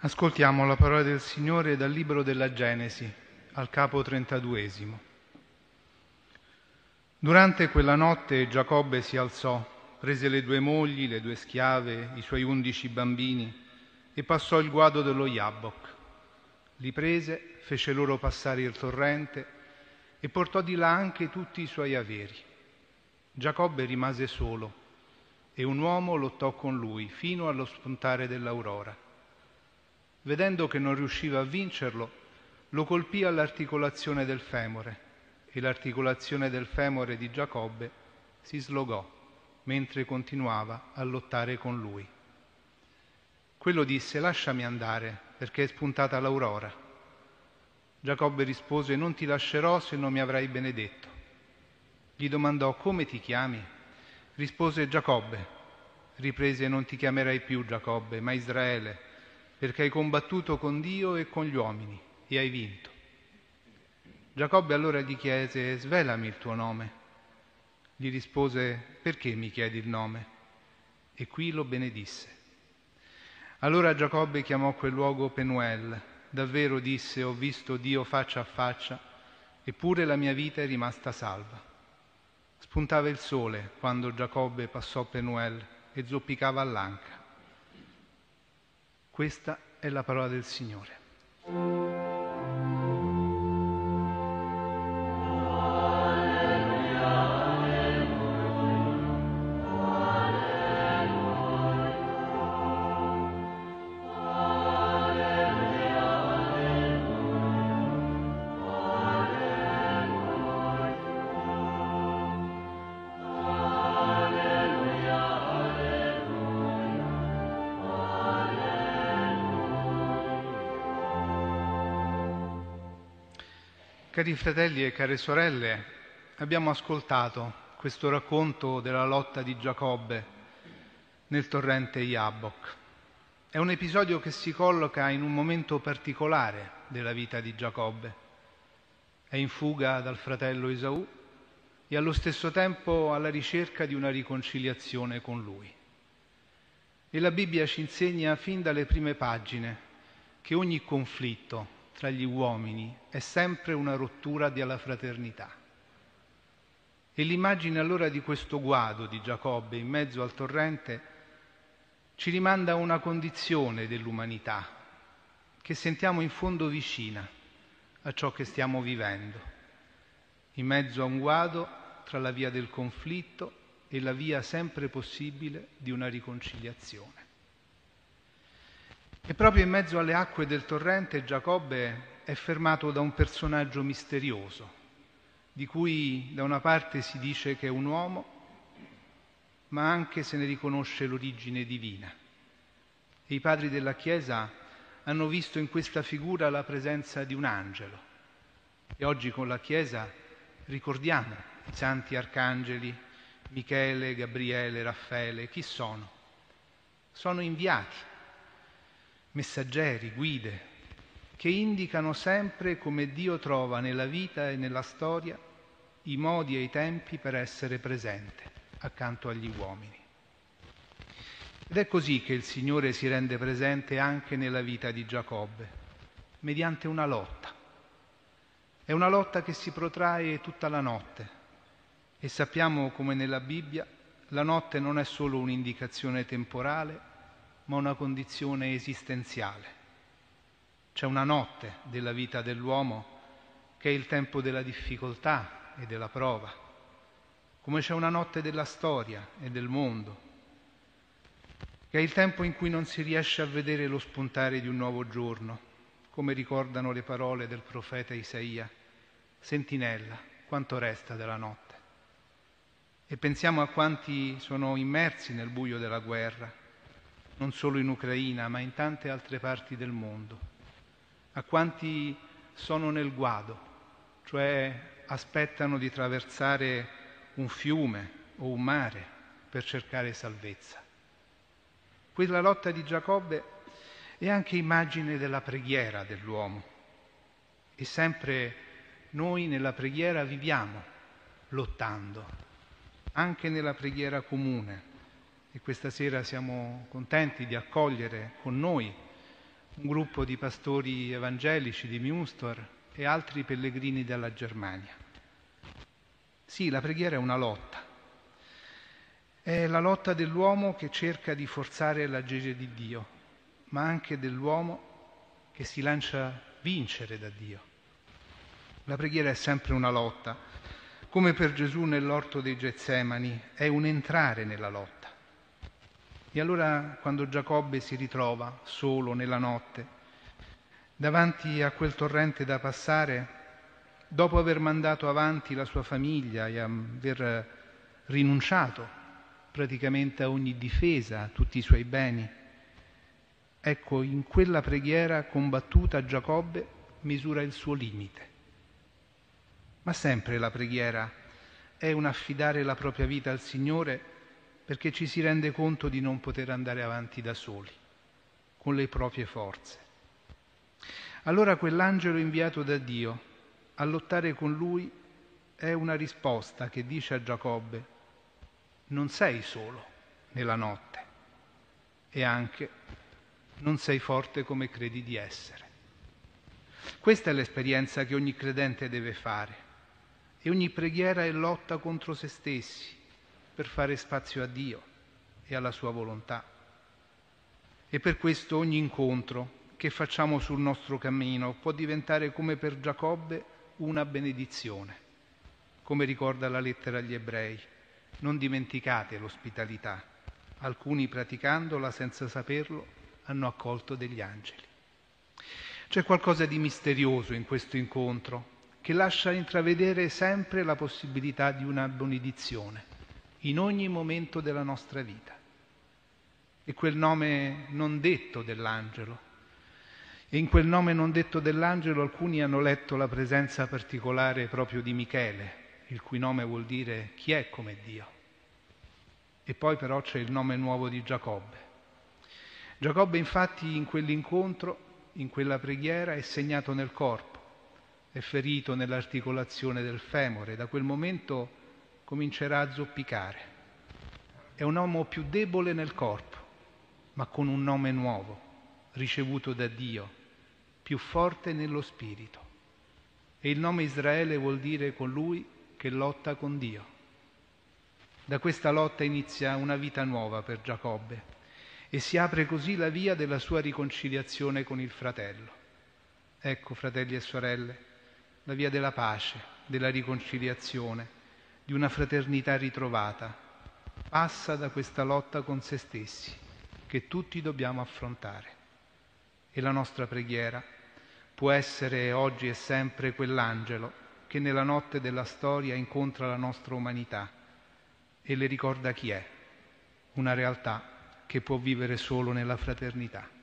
Ascoltiamo la parola del Signore dal libro della Genesi, al capo 32. Durante quella notte Giacobbe si alzò, prese le due mogli, le due schiave, i suoi undici bambini e passò il guado dello Jabbok. Li prese, fece loro passare il torrente e portò di là anche tutti i suoi averi. Giacobbe rimase solo e un uomo lottò con lui fino allo spuntare dell'aurora. Vedendo che non riusciva a vincerlo, lo colpì all'articolazione del femore e l'articolazione del femore di Giacobbe si slogò mentre continuava a lottare con lui. Quello disse lasciami andare perché è spuntata l'aurora. Giacobbe rispose non ti lascerò se non mi avrai benedetto. Gli domandò come ti chiami? Rispose Giacobbe. Riprese non ti chiamerai più Giacobbe, ma Israele perché hai combattuto con Dio e con gli uomini e hai vinto. Giacobbe allora gli chiese, svelami il tuo nome. Gli rispose, perché mi chiedi il nome? E qui lo benedisse. Allora Giacobbe chiamò quel luogo Penuel. Davvero disse, ho visto Dio faccia a faccia, eppure la mia vita è rimasta salva. Spuntava il sole quando Giacobbe passò Penuel e zoppicava all'anca. Questa è la parola del Signore. Cari fratelli e care sorelle, abbiamo ascoltato questo racconto della lotta di Giacobbe nel torrente Jabbok. È un episodio che si colloca in un momento particolare della vita di Giacobbe. È in fuga dal fratello Esaù e allo stesso tempo alla ricerca di una riconciliazione con lui. E la Bibbia ci insegna fin dalle prime pagine che ogni conflitto, tra gli uomini è sempre una rottura della fraternità. E l'immagine allora di questo guado di Giacobbe in mezzo al torrente ci rimanda a una condizione dell'umanità che sentiamo in fondo vicina a ciò che stiamo vivendo, in mezzo a un guado tra la via del conflitto e la via sempre possibile di una riconciliazione. E proprio in mezzo alle acque del torrente Giacobbe è fermato da un personaggio misterioso, di cui da una parte si dice che è un uomo, ma anche se ne riconosce l'origine divina. E i padri della Chiesa hanno visto in questa figura la presenza di un angelo. E oggi con la Chiesa ricordiamo i santi arcangeli, Michele, Gabriele, Raffaele, chi sono? Sono inviati messaggeri, guide, che indicano sempre come Dio trova nella vita e nella storia i modi e i tempi per essere presente accanto agli uomini. Ed è così che il Signore si rende presente anche nella vita di Giacobbe, mediante una lotta. È una lotta che si protrae tutta la notte e sappiamo come nella Bibbia la notte non è solo un'indicazione temporale, ma una condizione esistenziale. C'è una notte della vita dell'uomo che è il tempo della difficoltà e della prova, come c'è una notte della storia e del mondo, che è il tempo in cui non si riesce a vedere lo spuntare di un nuovo giorno, come ricordano le parole del profeta Isaia, sentinella, quanto resta della notte. E pensiamo a quanti sono immersi nel buio della guerra, non solo in Ucraina, ma in tante altre parti del mondo, a quanti sono nel guado, cioè aspettano di attraversare un fiume o un mare per cercare salvezza. Quella lotta di Giacobbe è anche immagine della preghiera dell'uomo e sempre noi nella preghiera viviamo lottando, anche nella preghiera comune, e questa sera siamo contenti di accogliere con noi un gruppo di pastori evangelici di Münster e altri pellegrini dalla Germania. Sì, la preghiera è una lotta. È la lotta dell'uomo che cerca di forzare l'agire di Dio, ma anche dell'uomo che si lancia vincere da Dio. La preghiera è sempre una lotta, come per Gesù nell'orto dei Getsemani, è un entrare nella lotta. E allora quando Giacobbe si ritrova solo nella notte, davanti a quel torrente da passare, dopo aver mandato avanti la sua famiglia e aver rinunciato praticamente a ogni difesa, a tutti i suoi beni, ecco, in quella preghiera combattuta Giacobbe misura il suo limite. Ma sempre la preghiera è un affidare la propria vita al Signore perché ci si rende conto di non poter andare avanti da soli, con le proprie forze. Allora quell'angelo inviato da Dio a lottare con lui è una risposta che dice a Giacobbe, non sei solo nella notte e anche non sei forte come credi di essere. Questa è l'esperienza che ogni credente deve fare e ogni preghiera è lotta contro se stessi per fare spazio a Dio e alla sua volontà. E per questo ogni incontro che facciamo sul nostro cammino può diventare come per Giacobbe una benedizione, come ricorda la lettera agli ebrei. Non dimenticate l'ospitalità. Alcuni praticandola senza saperlo hanno accolto degli angeli. C'è qualcosa di misterioso in questo incontro che lascia intravedere sempre la possibilità di una benedizione in ogni momento della nostra vita. E quel nome non detto dell'angelo. E in quel nome non detto dell'angelo alcuni hanno letto la presenza particolare proprio di Michele, il cui nome vuol dire chi è come Dio. E poi però c'è il nome nuovo di Giacobbe. Giacobbe infatti in quell'incontro, in quella preghiera, è segnato nel corpo è ferito nell'articolazione del femore, da quel momento comincerà a zoppicare. È un uomo più debole nel corpo, ma con un nome nuovo, ricevuto da Dio, più forte nello spirito. E il nome Israele vuol dire con lui che lotta con Dio. Da questa lotta inizia una vita nuova per Giacobbe e si apre così la via della sua riconciliazione con il fratello. Ecco, fratelli e sorelle, la via della pace, della riconciliazione, di una fraternità ritrovata, passa da questa lotta con se stessi che tutti dobbiamo affrontare. E la nostra preghiera può essere oggi e sempre quell'angelo che nella notte della storia incontra la nostra umanità e le ricorda chi è, una realtà che può vivere solo nella fraternità.